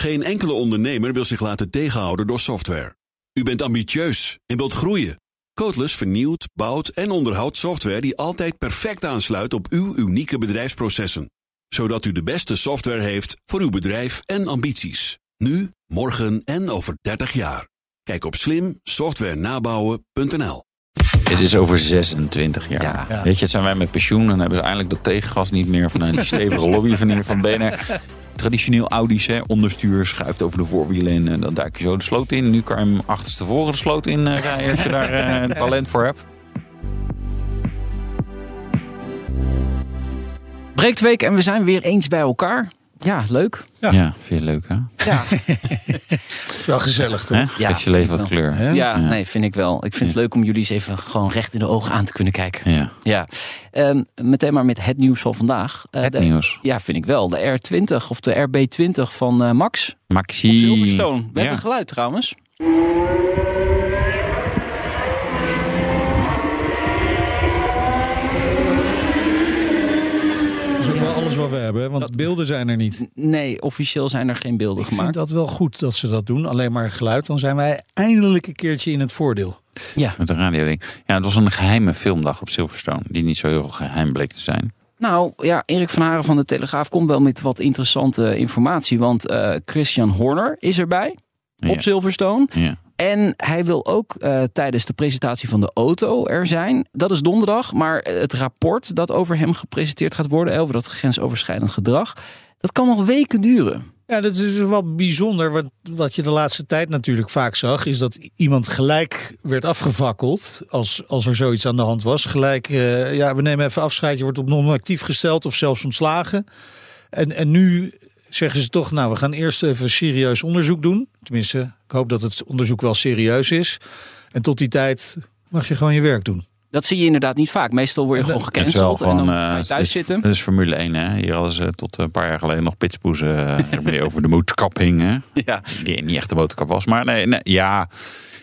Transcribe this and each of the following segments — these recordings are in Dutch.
Geen enkele ondernemer wil zich laten tegenhouden door software. U bent ambitieus en wilt groeien. Codeless vernieuwt, bouwt en onderhoudt software die altijd perfect aansluit op uw unieke bedrijfsprocessen. Zodat u de beste software heeft voor uw bedrijf en ambities. Nu, morgen en over 30 jaar. Kijk op slimsoftwarenabouwen.nl Het is over 26 jaar. Ja. Weet je, het zijn wij met pensioen. Dan hebben ze eindelijk dat tegengas niet meer vanuit die stevige lobby van hier van BNR. Traditioneel Audi's, hè, onderstuur, schuift over de voorwielen en eh, dan duik je zo de sloot in. Nu kan je hem achterstevoren de sloot in eh, rijden als je daar eh, talent voor hebt. Breektweek en we zijn weer eens bij elkaar. Ja, leuk. Ja, Ja. vind je leuk hè? Ja, Wel gezellig toch? Hè? Ja, Geeft je leven wat wel. kleur. Ja, nee, vind ik wel. Ik vind het leuk om jullie eens even gewoon recht in de ogen aan te kunnen kijken. Ja, Ja, Ehm, meteen maar met het nieuws van vandaag. Eh, het de- nieuws. Ja, vind ik wel. De R20 of de RB20 van eh, Max. Maxi. Silverstone. We Ja. hebben geluid trouwens. Dat is ook wel alles wat we hebben, want Dat- beelden zijn er niet. Nee, officieel zijn er geen beelden Ik vind gemaakt. dat wel goed dat ze dat doen. Alleen maar geluid, dan zijn wij eindelijk een keertje in het voordeel. Ja, Met een radioding. Ja, het was een geheime filmdag op Silverstone. Die niet zo heel geheim bleek te zijn. nou ja, Erik van Haren van de Telegraaf komt wel met wat interessante informatie. Want eh, Christian Horner is erbij op Ja. Silverstone. Ja. En hij wil ook eh, tijdens de presentatie van de auto er zijn. Dat is donderdag. Maar het rapport dat over hem gepresenteerd gaat worden, over dat grensoverschrijdend gedrag, dat kan nog weken duren. Ja, dat is dus wel bijzonder. Wat, wat je de laatste tijd natuurlijk vaak zag, is dat iemand gelijk werd afgevakkeld als, als er zoiets aan de hand was. Gelijk, eh, ja, we nemen even afscheid, je wordt op non-actief gesteld of zelfs ontslagen. En, en nu zeggen ze toch, nou, we gaan eerst even serieus onderzoek doen. Tenminste, ik hoop dat het onderzoek wel serieus is. En tot die tijd mag je gewoon je werk doen. Dat zie je inderdaad niet vaak. Meestal word je gewoon gecanceld en dan ga je eh, thuis is- zitten. Het is Formule 1, hè? Hier hadden ze tot een paar jaar geleden nog pitspoezen uh, over de motorkap hing, hè? Ja. Die niet echt de motorkap was. Maar nee, nee ja.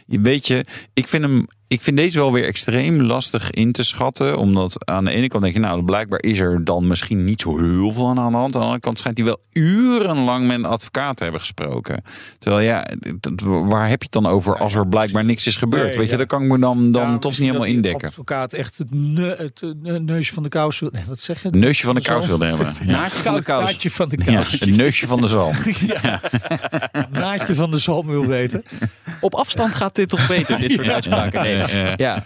Weet je, ik vind, hem, ik vind deze wel weer extreem lastig in te schatten. Omdat aan de ene kant denk je, nou, blijkbaar is er dan misschien niet zo heel veel aan de hand. Aan de andere kant schijnt hij wel urenlang met een advocaat te hebben gesproken. Terwijl ja, waar heb je het dan over als er blijkbaar niks is gebeurd? Nee, Weet je, ja. dat kan ik me dan, dan Ja, toch niet helemaal indekken. advocaat echt het, ne- het eh, neusje van de kous wil... Nee, wat zeg je? Neusje van de kous wilde hebben. Ja. Naadje van de kous. Naadje van de Ja, kous. een neusje van de zalm. Naadje van de zalm wil weten. Op afstand gaat dit toch beter, dit soort uitspraken. Nee. Ja.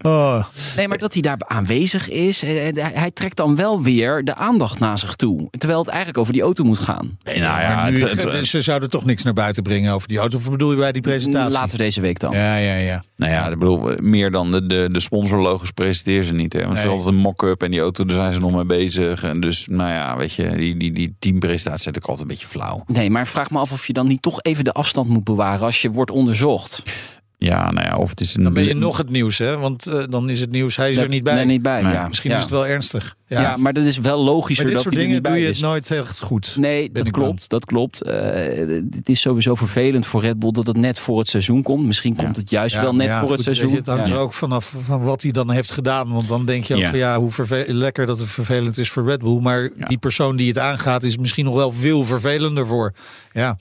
Oh. nee, maar dat hij daar aanwezig is, eh, hij hij trekt dan wel weer de aandacht naar zich toe. Terwijl het eigenlijk over die auto moet gaan. nou ja, maar nu, het- het- dus ze zouden toch niks naar buiten brengen over die auto. Of bedoel je bij die presentatie? Laten we deze week dan. Ja, ja, ja. Nou ja, ik bedoel, meer dan de, de, de sponsorlogos presenteren ze niet. Hè? Want het is Nee. altijd een mock-up en die auto, daar zijn ze nog mee bezig. En dus, nou ja, weet je, die, die, die teampresentatie is natuurlijk altijd een beetje flauw. Nee, maar vraag me af of je dan niet toch even de afstand moet bewaren als je wordt onderzocht. Ja, nou ja, of het is een... Dan ben je nog het nieuws, hè? Want eh, dan is het nieuws, hij is er niet bij. Nee, niet bij. Nee. ja. Misschien ja. is het wel ernstig. Ja. Ja, maar dat is wel logischer dit dat soort hij er dingen niet doe bij je is. het nooit echt goed. Nee, dat klopt. Dat klopt. Eh, het is sowieso vervelend voor Red Bull dat het net voor het seizoen komt. Misschien komt het juist Ja, wel net ja, voor het goed, je, seizoen. Het hangt Ja. er ook vanaf van wat hij dan heeft gedaan. Want dan denk je ook Ja. van ja, hoe lekker dat het vervelend is voor Red Bull. Maar die persoon die het aangaat is misschien nog wel veel vervelender voor. Ja,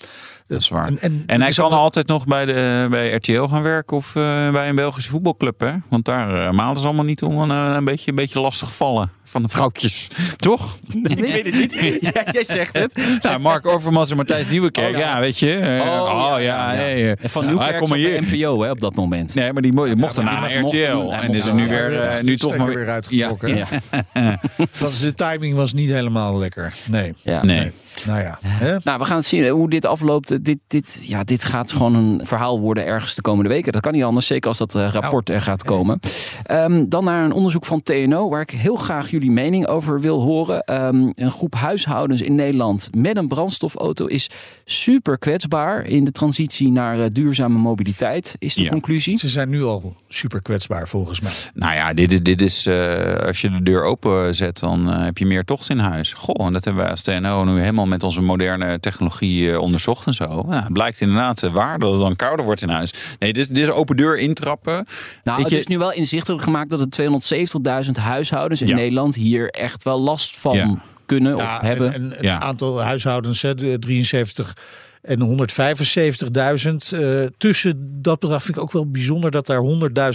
Dat is waar. En, En, hij kan altijd nog bij, de, bij RTL gaan werken of eh, bij een Belgische voetbalclub. Hè? Want daar uh, maalden ze allemaal niet om een, eh, een, beetje, een beetje lastig vallen van de vrouwtjes. Toch? Ik weet het niet. Ja, jij zegt het. Nou, Mark Overmans en Matthijs Nieuwekerk. Oh, ja. ja. weet je. Eh, Oh, ja, ja, ja. nee. En van Nou, Nieuwkerk hier. bij NPO hè, op dat moment. Nee, maar die mo- mochten maar naar die mocht- RTL. mocht- En is er nu weer, eh, de nu toch maar weer uitgetrokken. Ja. Dat is, de timing was niet helemaal lekker. Nee. Ja. Nee. Nou ja. Hè? Nou, we gaan het zien hoe dit afloopt. Dit, dit, ja, dit gaat gewoon een verhaal worden ergens de komende weken. Dat kan niet anders, zeker als dat eh, rapport er gaat komen. Ehm, dan naar een onderzoek van TNO, waar ik heel graag jullie mening over wil horen. Ehm, een groep huishoudens in Nederland met een brandstofauto is super kwetsbaar in de transitie naar eh, duurzame mobiliteit, is de Ja. conclusie. Ze zijn nu al super kwetsbaar volgens mij. Nou ja, dit is, dit is eh, als je de deur open zet, dan eh, heb je meer tocht in huis. Goh, en dat hebben wij als TNO nu helemaal met onze moderne technologie eh, onderzocht en zo. Nou, het blijkt inderdaad eh, waar dat het dan kouder wordt in huis. Nee, dit, is- dit is open deur intrappen. Nou, Weet het je- is nu wel inzichtelijk gemaakt dat het 270.000 huishoudens in Ja. Nederland hier echt wel last van Ja. kunnen of Ja, hebben. En, en een aantal huishoudens, hè, de 73 en 175.000. eh, tussen dat bedrag vind ik ook wel bijzonder dat daar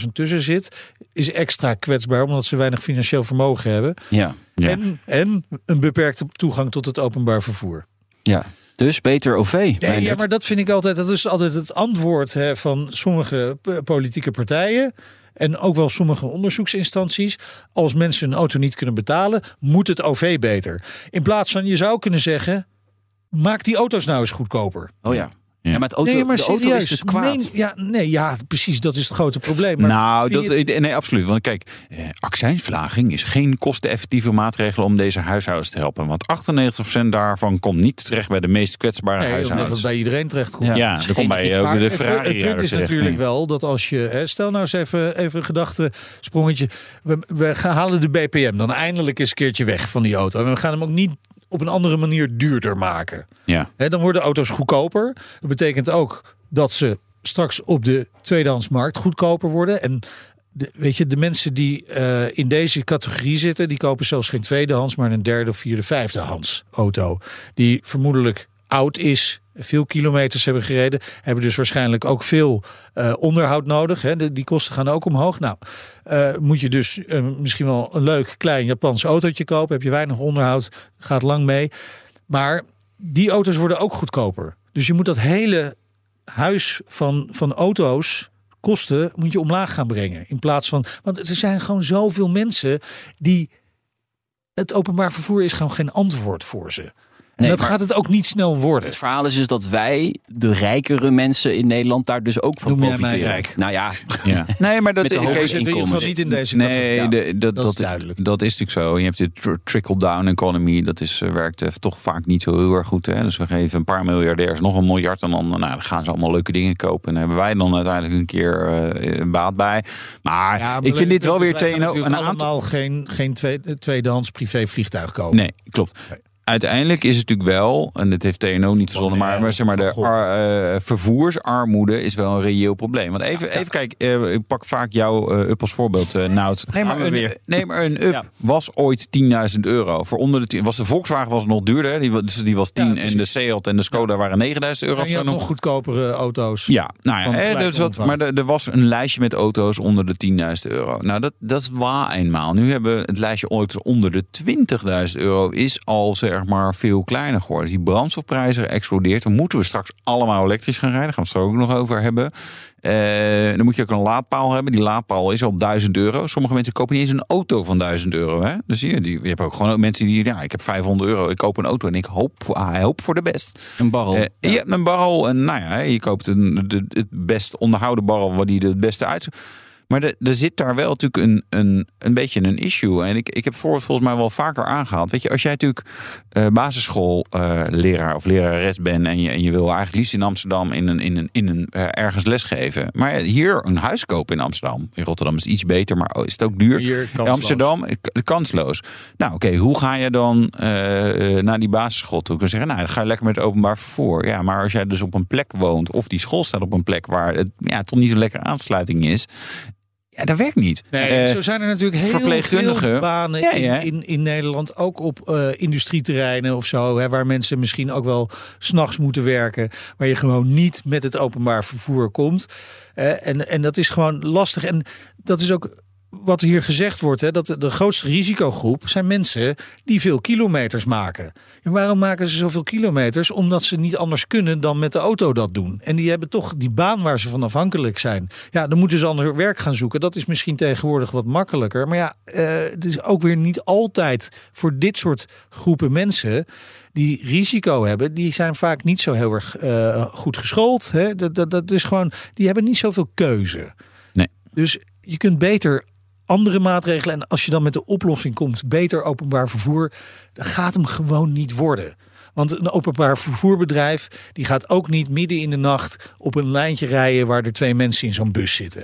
100.000 tussen zit. Is extra kwetsbaar omdat ze weinig financieel vermogen hebben. Ja. Ja. En, en een beperkte toegang tot het openbaar vervoer. ja. Dus beter OV. Nee, ja, maar dat vind ik altijd, dat is altijd het antwoord hè, van sommige politieke partijen. En ook wel sommige onderzoeksinstanties. Als mensen een auto niet kunnen betalen, moet het OV beter. In plaats van, je zou kunnen zeggen, maak die auto's nou eens goedkoper. Oh ja. Ja, maar, het auto, nee, maar de auto is het kwaad. Meen- ja, nee, ja, precies. Dat is het grote probleem. Maar nou, dat, het- nee, absoluut. Want kijk, eh, accijnsverlaging is geen kosteneffectieve maatregel om deze huishoudens te helpen. Want 98% daarvan komt niet terecht bij de meest kwetsbare nee, omdat huishoudens. het bij iedereen terecht komt. Ja. Ja, dat komt bij ook Maar de het, het punt is natuurlijk wel dat als je, hè, stel nou eens even, even een gedachtesprongetje, we, we gaan halen de BPM dan eindelijk eens een keertje weg van die auto. En we gaan hem ook niet op een andere manier duurder maken. Ja. Hè, dan worden auto's goedkoper. Dat betekent ook dat ze straks op de tweedehandsmarkt goedkoper worden. En de, weet je, de mensen die eh, in deze categorie zitten, die kopen zelfs geen tweedehands, maar een derde, vierde, vijfdehands auto. Die vermoedelijk oud is, veel kilometers hebben gereden, hebben dus waarschijnlijk ook veel eh, onderhoud nodig. Hè. De- die kosten gaan ook omhoog. Nou, eh, moet je dus eh, misschien wel een leuk klein Japans autootje kopen. Heb je weinig onderhoud, gaat lang mee. Maar die auto's worden ook goedkoper. Dus je moet dat hele huis van, van auto's kosten moet je omlaag gaan brengen. In plaats van. Want er zijn gewoon zoveel mensen die. Het openbaar vervoer is gewoon geen antwoord voor ze. En Nee, dat maar- gaat het ook niet snel worden. Het verhaal is dus dat wij, de rijkere mensen in Nederland, daar dus ook van Noem profiteren. rijk? Nou ja, Ja. Nee, maar dat zitten in ieder geval niet in deze. Nee, Ja, de- dat, dat dat, is duidelijk. dat is natuurlijk zo. Je hebt de tr- trickle-down economy. Dat is, eh, werkt eh, toch vaak niet zo heel erg goed. Hè? Dus we geven een paar miljardairs nog een miljard. En dan, nou, dan gaan ze allemaal leuke dingen kopen. En hebben wij dan uiteindelijk een keer eh, een baat bij. Maar Ja, maar ik vind dit wel weer TNO. Een aantal allemaal geen, geen tweede, tweedehands privé vliegtuig kopen. Nee, klopt. Uiteindelijk is het natuurlijk wel, en dat heeft TNO niet verzonnen, maar, maar zeg maar de ar- eh, vervoersarmoede is wel een reëel probleem. Want even, even kijk, eh, ik pak vaak jouw eh, up als voorbeeld, eh Nout. Nee, maar een, weer. nee, maar een up Ja. was ooit 10.000 euro. Voor onder de 10, was de Volkswagen was nog duurder, hè? Die, was- die was 10 en de Seat en de Skoda waren 9.000 euro. En je hebt nog. goedkopere auto's. Ja, nou ja, hè, dus dat, maar er, was een lijstje met auto's onder de 10.000 euro. Nou, dat, dat is waar eenmaal. Nu hebben we het lijstje auto's onder de 20.000 euro is al zeg maar veel kleiner geworden. Die brandstofprijzen explodeert. Dan moeten we straks allemaal elektrisch gaan rijden. Daar gaan we het ook nog over hebben. Eh, dan moet je ook een laadpaal hebben. Die laadpaal is al 1000 euro. Sommige mensen kopen niet eens een auto van 1000 euro. Hè? Dus je, die, je hebt ook gewoon mensen die, ja, ik heb 500 euro. Ik koop een auto en ik hoop, ah, ik hoop voor de best. een barrel. Eh, Je hebt een barrel en nou ja, je koopt een, de, het best onderhouden barrel waar die er het beste uit. Maar er, zit daar wel natuurlijk een, een, een beetje een issue. En ik, ik heb voorbeeld volgens mij wel vaker aangehaald. Weet je, als jij natuurlijk eh basisschoolleraar of lerares bent en je, en je wil eigenlijk liefst in Amsterdam in een, in een, in een, eh, ergens lesgeven. Maar hier een huis kopen in Amsterdam. In Rotterdam is het iets beter, maar is het ook duur. Hier, kansloos. Amsterdam, eh, kansloos. Nou, oké, hoe ga je dan naar die basisschool toe? Ik kan zeggen, nou, dan ga je lekker met het openbaar vervoer. Ja, maar als jij dus op een plek woont, of die school staat op een plek waar het ja, toch niet een lekkere aansluiting is. Ja, dat werkt niet. Nee, Eh, zo zijn er natuurlijk heel veel banen Ja, ja. In, in, in Nederland. Ook op eh, industrieterreinen of zo. Hè, waar mensen misschien ook wel s'nachts moeten werken. Waar je gewoon niet met het openbaar vervoer komt. Eh, en, en dat is gewoon lastig. En dat is ook wat hier gezegd wordt. Hè, dat de, grootste risicogroep zijn mensen die veel kilometers maken. En waarom maken ze zoveel kilometers? Omdat ze niet anders kunnen dan met de auto dat doen. En die hebben toch die baan waar ze van afhankelijk zijn. Ja, dan moeten ze ander werk gaan zoeken. Dat is misschien tegenwoordig wat makkelijker. Maar ja, eh, het is ook weer niet altijd voor dit soort groepen mensen die risico hebben, die zijn vaak niet zo heel erg eh, goed geschoold. Hè? Dat, dat, dat is gewoon, die hebben niet zoveel keuze. Nee. Dus je kunt beter andere maatregelen. En als je dan met de oplossing komt, beter openbaar vervoer, dan gaat hem gewoon niet worden. Want een openbaar vervoerbedrijf die gaat ook niet midden in de nacht op een lijntje rijden waar er twee mensen in zo'n bus zitten.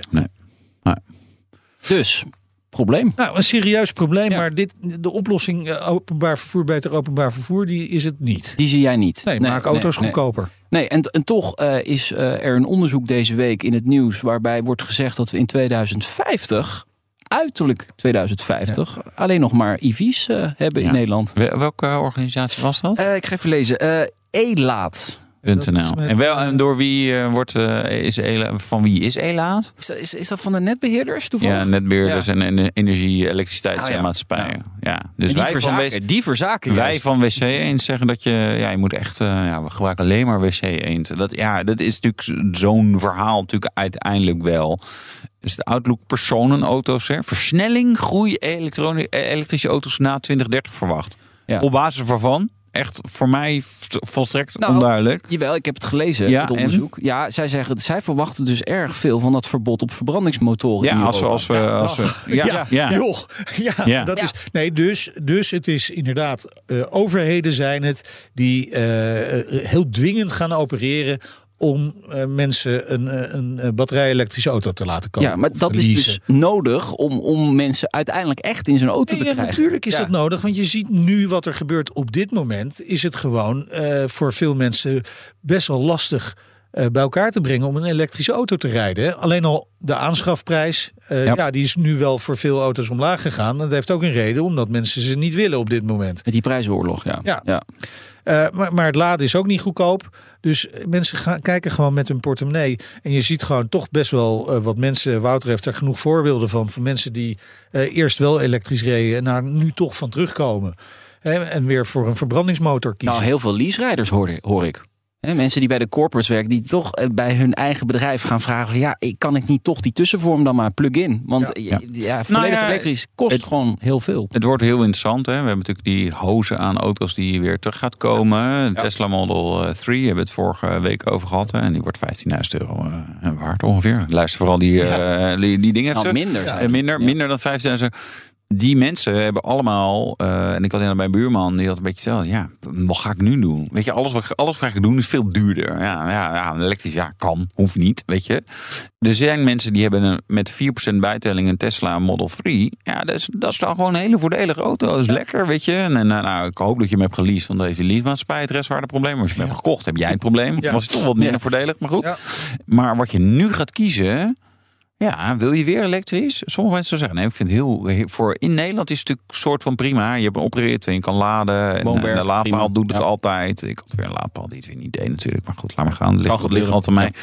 Dus, probleem. Nou, een serieus probleem, Ja. maar dit, de oplossing eh, openbaar vervoer, beter openbaar vervoer, die is het niet. Die zie jij niet. Nee, maak auto's nee. goedkoper. Nee, en, en toch eh, is eh, er een onderzoek deze week in het nieuws waarbij wordt gezegd dat we in 2050, uiterlijk 2050, alleen nog maar EV's eh, hebben Ja. in Nederland. Wel- Welke organisatie was dat? Eh, ik ga even lezen. Eh E-Laat. Is .nl. En, wel, en door wie eh, wordt, eh, is Ela, van wie is Elaat? Is dat, is, is dat van de netbeheerders toevallig? Ja, netbeheerders Ja. en, en energie, Oh elektriciteitsmaatschappijen. ja. Dus En die wij van, verzaken, die verzaken wij juist. van WC Eend zeggen dat je, ja, je moet echt, eh, ja, we gebruiken alleen maar WC Eend. Dat, ja, dat is natuurlijk zo'n verhaal natuurlijk uiteindelijk wel. Dus de Outlook personenauto's, hè, versnelling, groei eh, elektrische auto's na 2030 verwacht. Ja. Op basis waarvan, echt voor mij volstrekt Nou, onduidelijk. Jawel, ik heb het gelezen, Ja, het en? onderzoek. Ja, zij zeggen, zij verwachten dus erg veel van dat verbod op verbrandingsmotoren. in Ja, als we, als we, als we, ja, ja, Ja, joh. Ja, Ja. dat Ja. is. Nee, dus, dus het is inderdaad. eh, overheden zijn het die eh, eh, heel dwingend gaan opereren. Om eh, mensen een, eh, een, eh, batterij-elektrische auto te laten kopen. Ja, maar dat is dus nodig om, om mensen uiteindelijk echt in zijn auto Nee, te ja, krijgen. natuurlijk is Ja. dat nodig. Want je ziet nu wat er gebeurt op dit moment. Is het gewoon voor veel mensen best wel lastig bij elkaar te brengen om een elektrische auto te rijden. Alleen al de aanschafprijs, Ja. ja. die is nu wel voor veel auto's omlaag gegaan. Dat heeft ook een reden, omdat mensen ze niet willen op dit moment. Met die prijzenoorlog, ja. Ja. ja. Eh, maar, maar het laden is ook niet goedkoop. Dus mensen gaan kijken gewoon met hun portemonnee. En je ziet gewoon toch best wel eh, wat mensen. Wouter heeft er genoeg voorbeelden van. Van mensen die eh, eerst wel elektrisch reden en daar nu toch van terugkomen. Hè, en weer voor een verbrandingsmotor kiezen. Nou, heel veel leaserijders hoor, hoor ik. Hè, mensen die bij de corporates werken, die toch eh, bij hun eigen bedrijf gaan vragen: van, ja, ik kan ik niet toch die tussenvorm dan maar plug-in? Want Ja. ja, ja. volledig Nou ja, elektrisch kost het- gewoon heel veel. Het wordt heel interessant. Hè? We hebben natuurlijk die hozen aan auto's die weer terug gaat komen. Tesla Model eh, 3 hebben we het vorige week over gehad. Hè? En die wordt 15.000 euro eh, waard ongeveer. Luister vooral die, eh, die, die dingen Nou, minder. Eh, minder, minder dan 15.000. Die mensen hebben allemaal, eh, en ik had bij een buurman, die had een beetje zelf, ja, wat ga ik nu doen? Weet je, alles wat, alles wat ik doen is veel duurder. Ja, ja, ja, elektrisch, ja, kan, hoeft niet, weet je. Er zijn mensen die hebben een, met 4% bijtelling een Tesla Model 3. Ja, dat is, dat is dan gewoon een hele voordelige auto. Dat is lekker, weet je. En, en nou, ik hoop dat je hem hebt geleased, want die leasemaatschappij het restwaardeprobleem. Maar als je hem hebt gekocht, heb jij het probleem. Ja. Was het toch wat minder voordelig, maar goed. Maar wat je nu gaat kiezen, ja, wil je weer elektrisch? Sommige mensen zeggen, nee, ik vind het heel, heel- voor in Nederland is het natuurlijk een soort van prima. Je hebt een oprit en je kan laden. En, de laadpaal prima. doet het Ja. altijd. Ik had weer een laadpaal die het weer niet deed natuurlijk. Maar goed, laat maar gaan. Het ligt, het ligt altijd mij.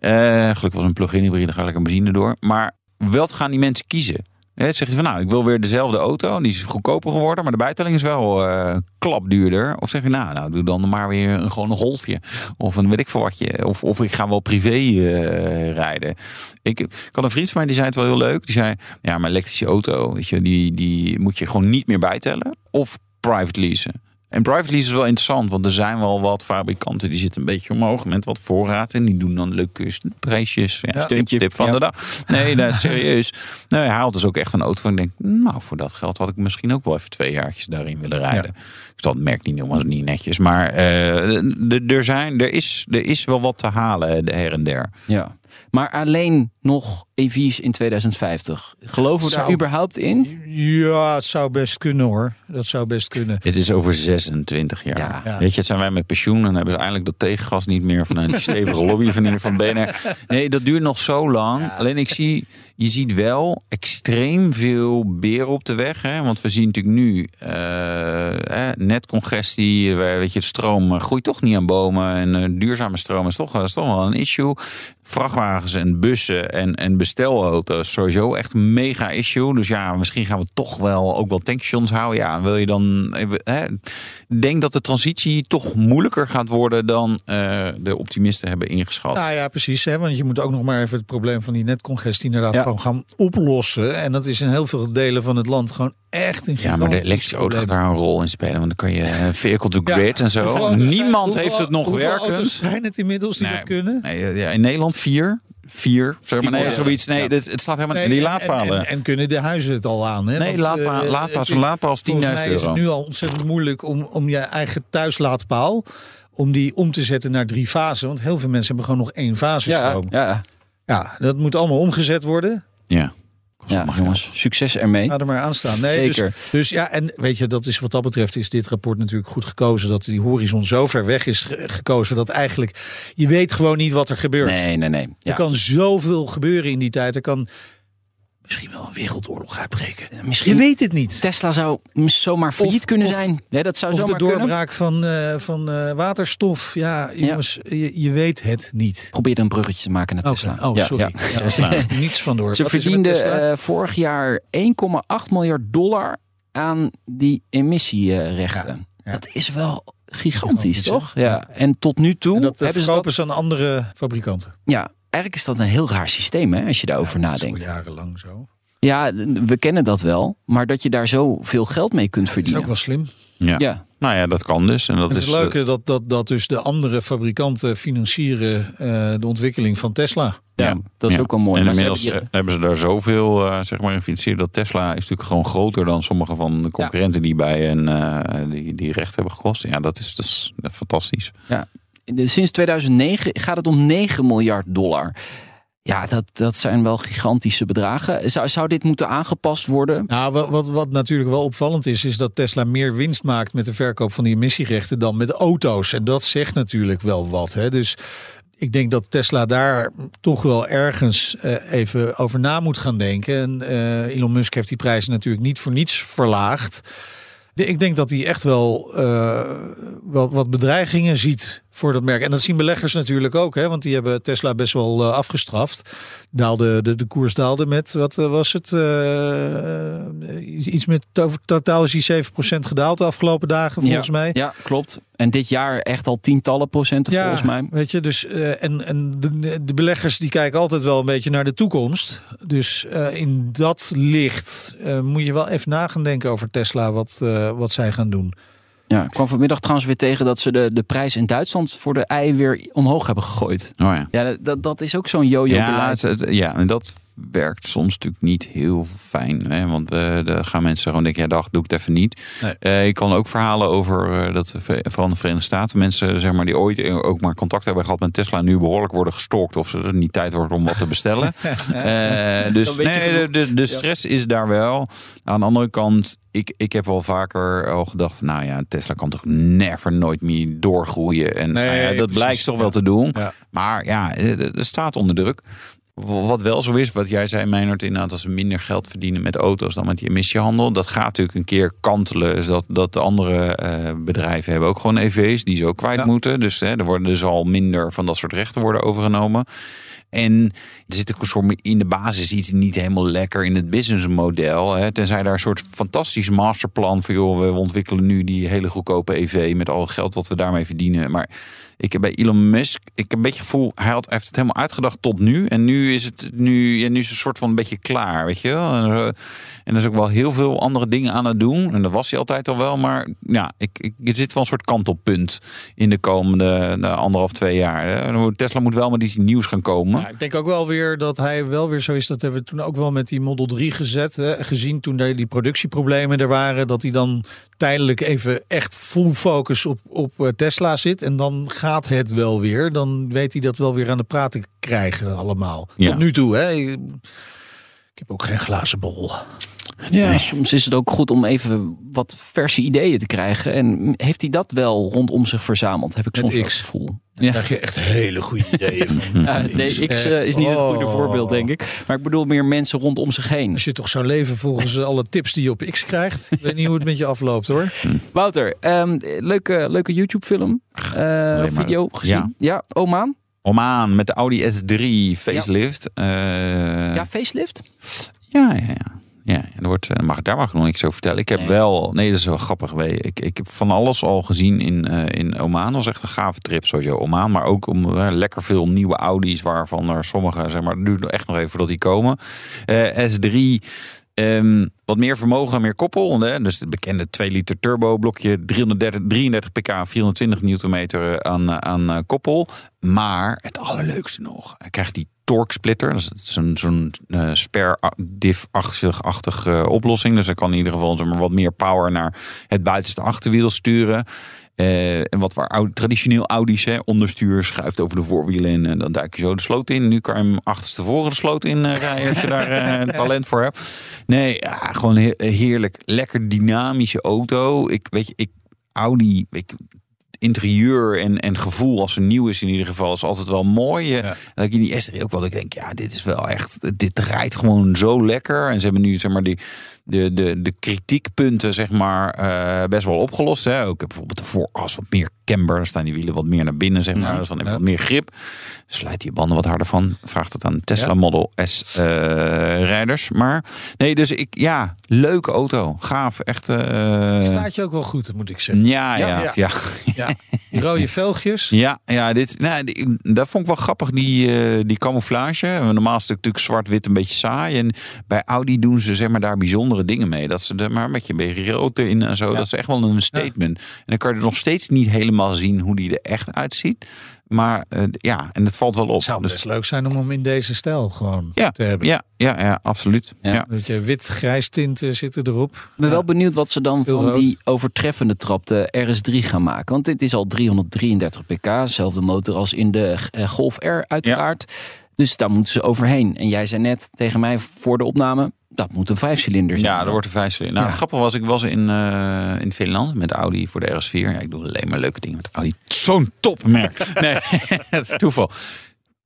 Eh, gelukkig was een plug-in hybride, ga ik een benzine door. Maar wat gaan die mensen kiezen? Hè, zeg je van, nou, ik wil weer dezelfde auto. Die is goedkoper geworden, maar de bijtelling is wel eh klap duurder. Of zeg je, nou, nou, doe dan maar weer een, gewoon een golfje. Of een weet ik veel wat je. Of, of ik ga wel privé eh, rijden. Ik, ik had een vriend van mij, die zei het wel heel leuk. Die zei, ja, mijn elektrische auto, weet je, die, die moet je gewoon niet meer bijtellen. Of private leasen. En private lease is wel interessant, want er zijn wel wat fabrikanten die zitten een beetje omhoog met wat voorraad. En die doen dan leuke prijsjes. Ja, tip, Steuntje. tip van Ja. de dag. Nee, dat is serieus. Nou, hij haalt dus ook echt een auto van. Ik denk, nou, voor dat geld had ik misschien ook wel even twee jaartjes daarin willen rijden. Ik zal het merk niet is niet netjes. Maar eh, er, zijn, er, is, er is wel wat te halen de her en der. Ja. Maar alleen nog EV's in 2050. Geloven we daar überhaupt in? Ja, het zou best kunnen hoor. Dat zou best kunnen. Het is over 26 jaar. Ja. Ja. Weet je, het zijn wij met pensioen en hebben ze eindelijk dat tegengas niet meer van een stevige lobby van hier van BNR. Nee, dat duurt nog zo lang. Alleen ik zie, je ziet wel extreem veel beren op de weg. Hè? Want we zien natuurlijk nu eh, eh, netcongestie, eh, weet je, de stroom eh, groeit toch niet aan bomen. En eh, duurzame stroom is toch, dat is toch wel een issue. Vrachtwagens en bussen en, en bestelauto's sowieso echt een mega issue. Dus ja, misschien gaan we toch wel ook wel tankstations houden. Ja, wil je dan... even, Hè, ik denk dat de transitie toch moeilijker gaat worden dan eh, de optimisten hebben ingeschat. Nou ja, precies. Hè? Want je moet ook nog maar even het probleem van die netcongestie inderdaad Ja. Gewoon gaan oplossen. En dat is in heel veel delen van het land gewoon echt een ja, maar de elektrische auto gaat daar een rol in spelen. Want dan kan je eh, vehicle to Ja, grid en zo. Niemand hoeveel- heeft het nog werkend. auto's zijn het inmiddels die Nee. dat kunnen? Nee, ja, in Nederland vier. Vier, zeg maar. Nee, zoiets. Nee, ja. dit- het slaat helemaal Nee, die en- laadpalen. En, en, kunnen de huizen het al aan? Hè? nee, Want, laadpaal, eh, laadpaal, zo'n is- laadpaal is 10.000 Volgens mij is euro. het nu al ontzettend moeilijk om, om je eigen thuislaadpaal... om die om te zetten naar drie fasen. Want heel veel mensen hebben gewoon nog één fase stroom. ja. Ja, dat moet allemaal omgezet worden. Ja. ja jongens, succes ermee. Ga er maar aan staan. Nee, Zeker. Dus, dus ja, en weet je, dat is wat dat betreft is dit rapport natuurlijk goed gekozen. Dat die horizon zo ver weg is ge- gekozen dat eigenlijk je weet gewoon niet wat er gebeurt. Nee, nee, nee. Er Ja. kan zoveel gebeuren in die tijd. Er kan misschien wel een wereldoorlog uitbreken. Misschien Je weet het niet. Tesla zou zomaar failliet Of- kunnen of- zijn. Nee, dat zou Of de zomaar kunnen. doorbraak van, eh, van eh, waterstof. Ja, jongens, Je, je weet het niet. Probeer een bruggetje te maken naar Oké, Tesla. Oh, Ja, sorry. ja. Ja, daar sta ik niets van door. Ze Wat er Tesla? eh, vorig jaar 1,8 miljard dollar aan die emissierechten. Ja. Dat is wel gigantisch, toch? Ja. En tot nu toe En dat hebben ze dat... verkopen ze aan andere fabrikanten. Ja, eigenlijk is dat een heel raar systeem, hè, als je daarover Ja, dat is al nadenkt. jarenlang zo. Ja, we kennen dat wel. Maar dat je daar zoveel geld mee kunt Het is verdienen. ook wel slim. Ja. Ja, Nou ja, dat kan dus. En dat Het is is het leuke dat, dat, dat dus de andere fabrikanten financieren eh, de ontwikkeling van Tesla. ja, Ja. dat is Ja. ook wel mooi. En Maar ze inmiddels hebben eh, hier- hebben ze daar zoveel eh, zeg maar, in gefinancierd dat Tesla is natuurlijk gewoon groter dan sommige van de concurrenten die bij hen eh, die, die recht hebben gekost. Ja, dat is, dat is dat is fantastisch. de- sinds 2009 gaat het om 9 miljard dollar. Ja, dat, dat zijn wel gigantische bedragen. Zou, zou dit moeten aangepast worden? Nou, wat, wat, natuurlijk wel opvallend is, is dat Tesla meer winst maakt met de verkoop van die emissierechten dan met auto's. En dat zegt natuurlijk wel wat. Hè? Dus ik denk dat Tesla daar toch wel ergens eh, even over na moet gaan denken. En eh, Elon Musk heeft die prijzen natuurlijk niet voor niets verlaagd. Ik denk dat hij echt wel, eh, wel wat bedreigingen ziet voor dat merk. En dat zien beleggers natuurlijk ook, hè, want die hebben Tesla best wel eh, afgestraft. Daalde, de, de koers daalde met, wat eh, was het? Eh, iets- met to- totaal is die 7% gedaald de afgelopen dagen, volgens ja, mij. Ja, klopt. En dit jaar echt al tientallen procenten volgens mij. Weet je, dus en, en de, de beleggers die kijken altijd wel een beetje naar de toekomst. Dus in dat licht moet je wel even na gaan denken over Tesla, wat, wat zij gaan doen. Ja, ik kwam vanmiddag trouwens weer tegen dat ze de, de prijs in Duitsland voor de ei weer omhoog hebben gegooid. Oh ja. Ja, dat, dat is ook zo'n yo-yo Ja, beleid. het- het- ja, en dat werkt soms natuurlijk niet heel fijn. Hè? Want we dan gaan mensen gewoon denken, ja dag, doe ik het even niet. Nee. Eh, ik kan ook verhalen over eh, dat vooral in de Verenigde Staten mensen zeg maar, die ooit eh, ook maar contact hebben gehad met Tesla nu behoorlijk worden gestalkt of ze er niet tijd wordt om wat te bestellen. Eh, dus nee, de, de, de stress is daar wel. Aan de andere kant, ik, ik heb wel vaker al gedacht, nou ja, Tesla kan toch never nooit meer doorgroeien. En Nee, nou ja, dat precies, blijkt toch wel te doen. Ja. Maar ja, er staat onder druk. Wat wel zo is, wat jij zei, Meijnerd, inderdaad, als we minder geld verdienen met auto's dan met die emissiehandel. Dat gaat natuurlijk een keer kantelen. Dus dat, dat de andere eh, bedrijven hebben ook gewoon EV's die ze ook kwijt Ja. moeten. Dus hè, er worden dus al minder van dat soort rechten worden overgenomen. En er zit ook een soort in de basis iets niet helemaal lekker in het businessmodel. Hè. Tenzij daar een soort fantastisch masterplan van joh, we ontwikkelen nu die hele goedkope EV met al het geld wat we daarmee verdienen. Maar ik heb bij Elon Musk, ik heb een beetje gevoel, hij, had, heeft het helemaal uitgedacht tot nu. En nu is het nu, ja, nu is een soort van een beetje klaar, weet je. En, eh, en er is ook wel heel veel andere dingen aan het doen. En dat was hij altijd al wel. Maar ja, ik, ik, er zit wel een soort kantelpunt in de komende nou, anderhalf, twee jaar. Tesla moet wel met iets nieuws gaan komen. Ja, ik denk ook wel weer dat hij wel weer zo is. Dat hebben we toen ook wel met die Model 3 gezet. Hè, gezien toen die productieproblemen er waren. Dat hij dan tijdelijk even echt full focus op, op eh, Tesla zit. En dan gaat het wel weer. Dan weet hij dat wel weer aan de praten krijgen allemaal. Ja. Tot nu toe. Hè. Ik heb ook geen glazen bol. Ja, soms is het ook goed om even wat verse ideeën te krijgen. En heeft hij dat wel rondom zich verzameld? Heb ik soms het gevoel. Daar Ja. krijg je echt hele goede ideeën van. Ja, nee, X eh, is niet het goede Oh. voorbeeld, denk ik. Maar ik bedoel meer mensen rondom zich heen. Als je toch zou leven volgens alle tips die je op X krijgt. Ik weet niet hoe het met je afloopt hoor. Wouter, ehm, leuke, leuke YouTube-film, eh, maar- video gezien. Ja, Oman. Omaan met de Audi S3 facelift. Eh, Ja, facelift. Ja, ja, ja. Ja, en er wordt, eh, mag, daar mag ik nog niks over vertellen. Ik heb Nee. wel, nee, dat is wel grappig. Ik, ik heb van alles al gezien in, eh in Oman. Dat was echt een gave trip, sowieso Oman. Maar ook om eh, lekker veel nieuwe Audi's, waarvan er sommige, zeg maar, duurt echt nog even voordat die komen. Eh, S3, ehm, wat meer vermogen, meer koppel. Hè? Dus het bekende 2 liter turbo blokje, 330, 33 pk, 420 newtonmeter aan, eh, aan eh, koppel. Maar het allerleukste nog, hij krijgt die torque splitter. Dat is zo'n zo'n eh, spare diff-achtige eh, oplossing. Dus hij kan in ieder geval zeg maar, wat meer power naar het buitenste achterwiel sturen. Eh, en wat waar oud, traditioneel Audi's, hè, onderstuur schuift over de voorwielen en eh, dan duik je zo de sloot in. Nu kan je hem achterstevoren de sloot in eh, rijden als je daar talent voor hebt. Nee, ja, gewoon he- heerlijk, lekker dynamische auto. Ik weet je, ik Audi, ik, interieur en, en gevoel als ze nieuw is in ieder geval is altijd wel mooi. Ja. Dat ik in die S3 ook wel, ik denk, ja, dit is wel echt, dit rijdt gewoon zo lekker. En ze hebben nu zeg maar die, de, de, de kritiekpunten zeg maar eh, best wel opgelost. Hè. Ook bijvoorbeeld de vooras wat meer camber, dan staan die wielen wat meer naar binnen zeg maar. Ja. Dus dan heb je Ja. wat meer grip. Slijt je banden wat harder van. Vraagt het aan Tesla Ja. Model S eh, rijders. Maar nee, dus ik, ja, leuke auto. Gaaf, echt. eh, Staat je ook wel goed, moet ik zeggen. ja, ja, Ja, ja. Die rode velgjes. Ja, ja dit, nou, die- dat vond ik wel grappig, die, die camouflage. Normaal is het natuurlijk zwart-wit een beetje saai. En bij Audi doen ze zeg maar, daar dingen mee. Dat ze er maar een beetje, een beetje rood in en zo. Ja. Dat is echt wel een statement. En dan kan je er nog steeds niet helemaal zien hoe die er echt uitziet. Maar eh, ja, en het valt wel op. Het zou Dus- best leuk zijn om hem in deze stijl gewoon Ja, te hebben. ja, ja, ja, absoluut. Ja. Ja. Dat je wit-grijs tinten zitten erop. Ik ben wel benieuwd wat ze dan Heel van rood. die overtreffende trap, de RS3, gaan maken. Want dit is al 333 pk, dezelfde motor als in de eh, Golf R uiteraard. Dus daar moeten ze overheen. En jij zei net tegen mij voor de opname, dat moet een vijfcilinder zijn. Ja, er wordt een vijfcilinder. Nou, Ja. het grappige was, ik was in, eh, in Finland met Audi voor de RS4. Ja, ik doe alleen maar leuke dingen met Audi. Zo'n topmerk. nee, dat is toeval.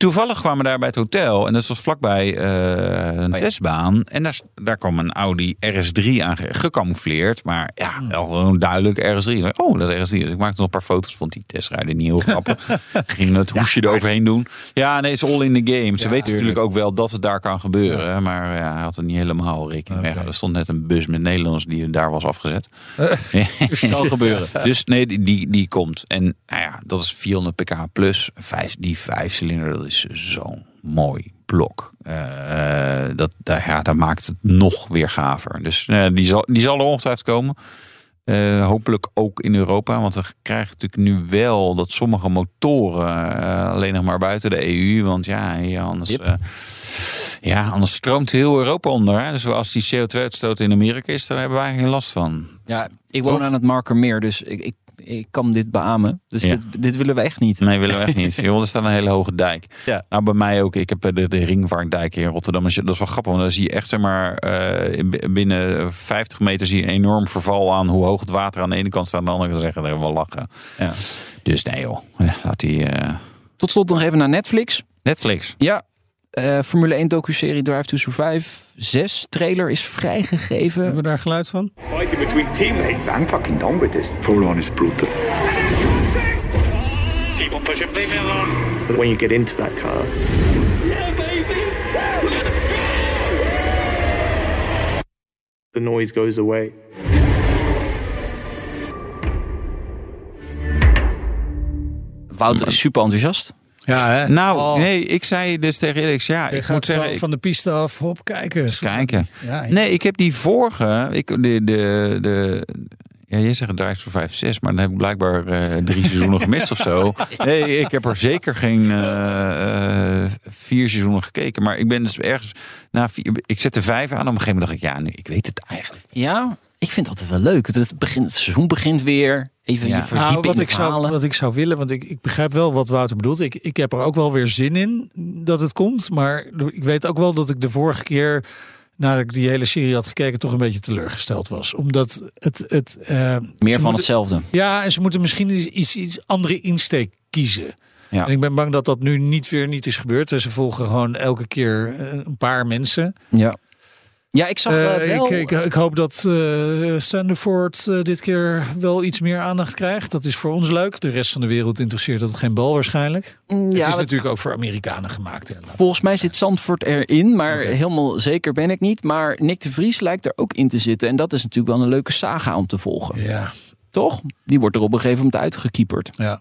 Toevallig kwamen we daar bij het hotel en dat was vlakbij eh, een Oh testbaan. En daar, daar kwam een Audi RS3 aan ge- gecamoufleerd. Maar ja, wel gewoon duidelijk RS3. Ik dacht, Oh, dat RS3. Dus ik maakte nog een paar foto's, vond die testrijder niet heel grappig. Ging het hoesje eroverheen doen. Ja, nee, het is all in the game. Ze Ja, weten natuurlijk ook wel dat het daar kan gebeuren. Maar ja, hij had er niet helemaal rekening mee. Er stond net een bus met Nederlanders die daar was afgezet. kan gebeuren. Dus nee, die, die, die komt. En nou ja, dat is 400 pk plus. Vijf, die vijfcilinder, dat is zo'n mooi blok. Eh, dat, ja, dat maakt het nog weer gaver. Dus eh, die, zal, die zal er ongetwijfeld komen. Eh, hopelijk ook in Europa. Want we krijgen natuurlijk nu wel dat sommige motoren alleen nog maar buiten de EU. Want ja, ja, anders, Yep. ja, anders stroomt heel Europa onder. Hè? Dus als die CO2-uitstoot in Amerika is, dan hebben wij geen last van. Ja, ik woon aan het Markermeer, dus ik, ik, ik kan dit beamen. Dus Ja. dit, dit willen we echt niet. Nee, willen we echt niet. Joh, er staat een hele hoge dijk. Ja. Nou, bij mij ook. Ik heb de, de ringvaartdijk in Rotterdam. Dat is wel grappig, want dan zie je echt, zeg maar, eh, in- binnen 50 meter zie je een enorm verval aan hoe hoog het water aan de ene kant staat. Aan de andere kant zeggen, dat wel lachen. Ja. Dus nee joh, laat die eh, Tot slot nog even naar Netflix. Netflix. Ja, eh, Formule 1 docuserie Drive to Survive 6 trailer is vrijgegeven. Hebben we daar geluid van? Fighting between teammates. I'm fucking done with this. Formula One is brutal. Keep on pushing, leave me alone. When you get into that car, the noise goes away. Wouter is super enthousiast. Ja, hè? Nou, Oh, nee, ik zei dus tegen Erik, ja, je ik moet zeggen, van de piste af. Hop, kijken. eens kijken. Ja, Nee, ik heb die vorige, ik, de, de, de, ja, jij zegt Drive voor 5, 6, maar dan heb ik blijkbaar eh, drie seizoenen gemist of zo. Nee, ik heb er zeker geen eh, eh, vier seizoenen gekeken, maar ik ben dus ergens, na vier, ik zette vijf aan, op een gegeven moment dacht ik, ja, nu, ik weet het eigenlijk. Ja, ik vind dat altijd wel leuk. Het, begint, het seizoen begint weer. Even Ja. je verdiepen Nou, wat ik, zou, wat ik zou willen, want ik, ik begrijp wel wat Wouter bedoelt. Ik, ik heb er ook wel weer zin in dat het komt. Maar ik weet ook wel dat ik de vorige keer, nadat ik die hele serie had gekeken, toch een beetje teleurgesteld was. Omdat het. het eh, Meer van moeten- hetzelfde. Ja, en ze moeten misschien iets, iets andere insteek kiezen. Ja. En ik ben bang dat dat nu niet weer niet is gebeurd. Ze volgen gewoon elke keer eh, een paar mensen. Ja. Ja, ik zag eh, Eh, wel... ik, ik, ik hoop dat uh, eh, dit keer wel iets meer aandacht krijgt. Dat is voor ons leuk. De rest van de wereld interesseert dat geen bal waarschijnlijk. Mm, het ja, is wat- natuurlijk ook voor Amerikanen gemaakt. Hè. Volgens mij zit Zandvoort erin, maar helemaal zeker ben ik niet. Maar Nick de Vries lijkt er ook in te zitten. En dat is natuurlijk wel een leuke saga om te volgen. Ja, Toch? Die wordt er op een gegeven moment uitgekieperd. ja.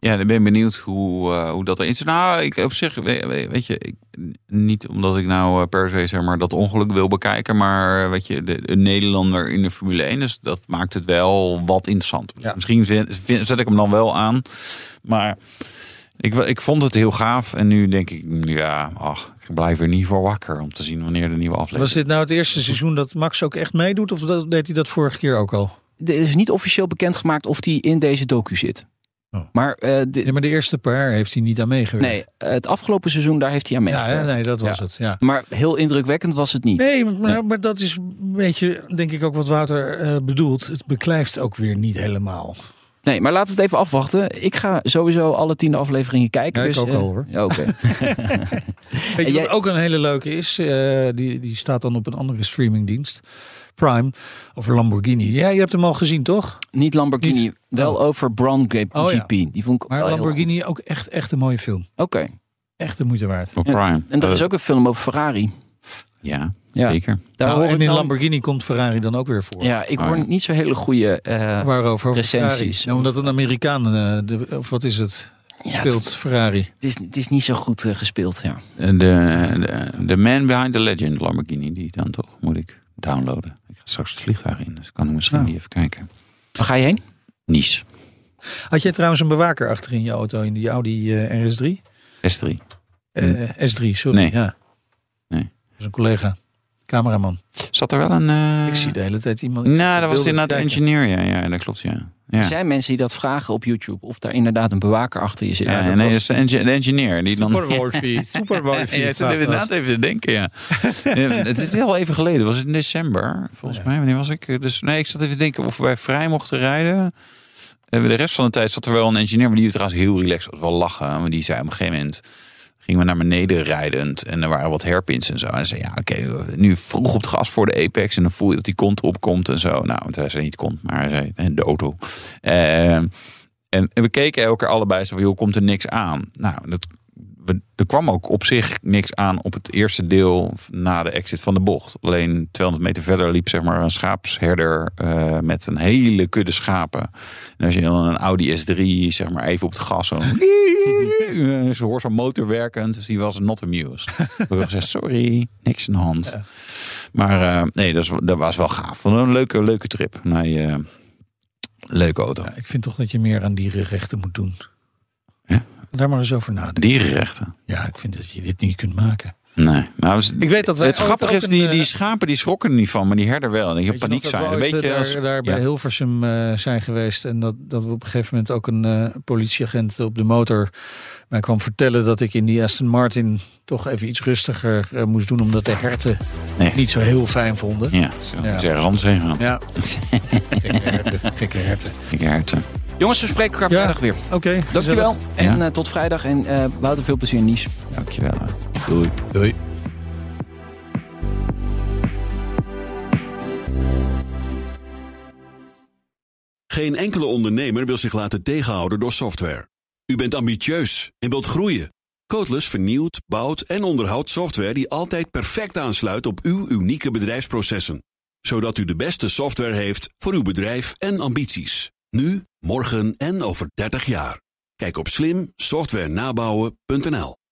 Ja, dan ben ik benieuwd hoe, eh, hoe dat erin is. Nou, ik op zich, weet, je, ik, niet omdat ik nou eh, per se zeg maar dat ongeluk wil bekijken, maar weet je, de, een Nederlander in de Formule 1, dus dat maakt het wel wat interessant. Dus Ja. Misschien zet ik hem dan wel aan, maar ik, ik vond het heel gaaf en nu denk ik, ja, ach, ik blijf er niet voor wakker om te zien wanneer de nieuwe aflevering. Was dit nou het eerste seizoen dat Max ook echt meedoet? Of deed hij dat vorige keer ook al? Er is niet officieel bekendgemaakt of die in deze docu zit. Oh. Maar, eh, de- Ja, maar de eerste paar heeft hij niet aan meegewerkt. nee, het afgelopen seizoen daar heeft hij aan ja, meegewerkt. hè, nee, dat was Ja. het. Ja. Maar heel indrukwekkend was het niet. Nee, maar, maar dat is een beetje, denk ik ook wat Wouter eh, bedoelt. Het beklijft ook weer niet helemaal. Nee, maar laten we het even afwachten. Ik ga sowieso alle tiende afleveringen kijken. Ja, ik dus, ook eh, al, hoor. ja, Oké. Weet je jij- wat ook een hele leuke is? Eh, die, die staat dan op een andere streamingdienst. Prime. Over Lamborghini. Ja, je hebt hem al gezien, toch? Niet Lamborghini, Niet- wel over Brown Grape Oh, ja. GP. Die vond ik Maar Lamborghini ook echt, echt een mooie film. Oké. Echt de moeite waard. Op Prime. En er is Eh, ook een film over Ferrari. Ja, Ja. zeker. Daar Nou, hoor en ik in dan- Lamborghini komt Ferrari dan ook weer voor. Ja, ik hoor Oh, niet zo hele goede... eh, Waarover? Over Recensies. Ferrari. Nou, omdat een Amerikaan, eh, de, of wat is het, ja, speelt Ferrari. Het is, het is niet zo goed gespeeld, ja. En De, de, de man behind the legend Lamborghini, die dan toch moet ik downloaden. Ik ga straks het vliegtuig in, dus kan ik misschien Ja. die even kijken. Waar ga je heen? Nice. Had jij trouwens een bewaker achter in je auto, in die Audi eh, RS3? S3. Eh, S3, sorry. Nee. Ja. Nee. Dat is een collega, cameraman. Zat er wel een... eh, Ik zie de hele tijd iemand. Nou, dat was inderdaad de engineer, ja, ja, dat klopt, ja. ja. Er zijn mensen die dat vragen op YouTube. Of daar inderdaad een bewaker achter je zit. Ja, dat nee, was- dat is de engi- de engineer die dan... Super Wolfie, super Wolfie. Ja, het zit inderdaad even te denken, ja. Ja, het is al even geleden. Was het in december? Volgens Ja. mij. Wanneer was ik? Dus nee, ik zat even te denken of wij vrij mochten rijden. En de rest van de tijd zat er wel een engineer, maar die trouwens heel relaxed was. Wel lachen. Maar die zei op een gegeven moment gingen we naar beneden rijdend en er waren wat hairpins en zo. En zei ja, oké, nu vroeg op het gas voor de apex en dan voel je dat die kont opkomt en zo. Nou, want hij zei niet kont, maar hij zei de auto. Eh, en, en we keken elkaar allebei zo van, joh, komt er niks aan? Nou, dat, we, er kwam ook op zich niks aan op het eerste deel na de exit van de bocht. Alleen 200 meter verder liep zeg maar een schaapsherder eh, met een hele kudde schapen. En als je dan een Audi S3 zeg maar even op het gas zo... Ze hoort zo'n motor werkend, dus die was not amused. We hebben gezegd, sorry, niks aan de hand. Maar eh, nee, dat, is, dat was wel gaaf. Een leuke, leuke trip. Nee, eh, leuke auto. Ja, ik vind toch dat je meer aan dierenrechten moet doen. Daar maar eens over nadenken. Dierenrechten. Ja, ik vind dat je dit niet kunt maken. Nee. Nou, Ik weet dat wij het grappige ook is, die, een, die eh, schapen die schrokken er niet van, maar die herder wel. En je paniek zijn. we Een beetje eh, als, daar, daar bij ja. Hilversum eh, zijn geweest. En dat, dat we op een gegeven moment ook een eh, politieagent op de motor mij kwam vertellen dat ik in die Aston Martin toch even iets rustiger eh, moest doen. Omdat de herten Nee. niet zo heel fijn vonden. Ja, zo, Ja. gaan. Ja, gekke herten. Gekke herten. Ik herten. Jongens, we spreken elkaar Ja. vrijdag weer. Oké, Dankjewel. En Ja. eh, tot vrijdag. En eh Wouter, veel plezier in Nice. Dankjewel. Doei. Doei. Geen enkele ondernemer wil zich laten tegenhouden door software. U bent ambitieus en wilt groeien. Codeless vernieuwt, bouwt en onderhoudt software die altijd perfect aansluit op uw unieke bedrijfsprocessen. Zodat u de beste software heeft voor uw bedrijf en ambities. Nu, morgen en over 30 jaar. Kijk op slimsoftwarenabouwen.nl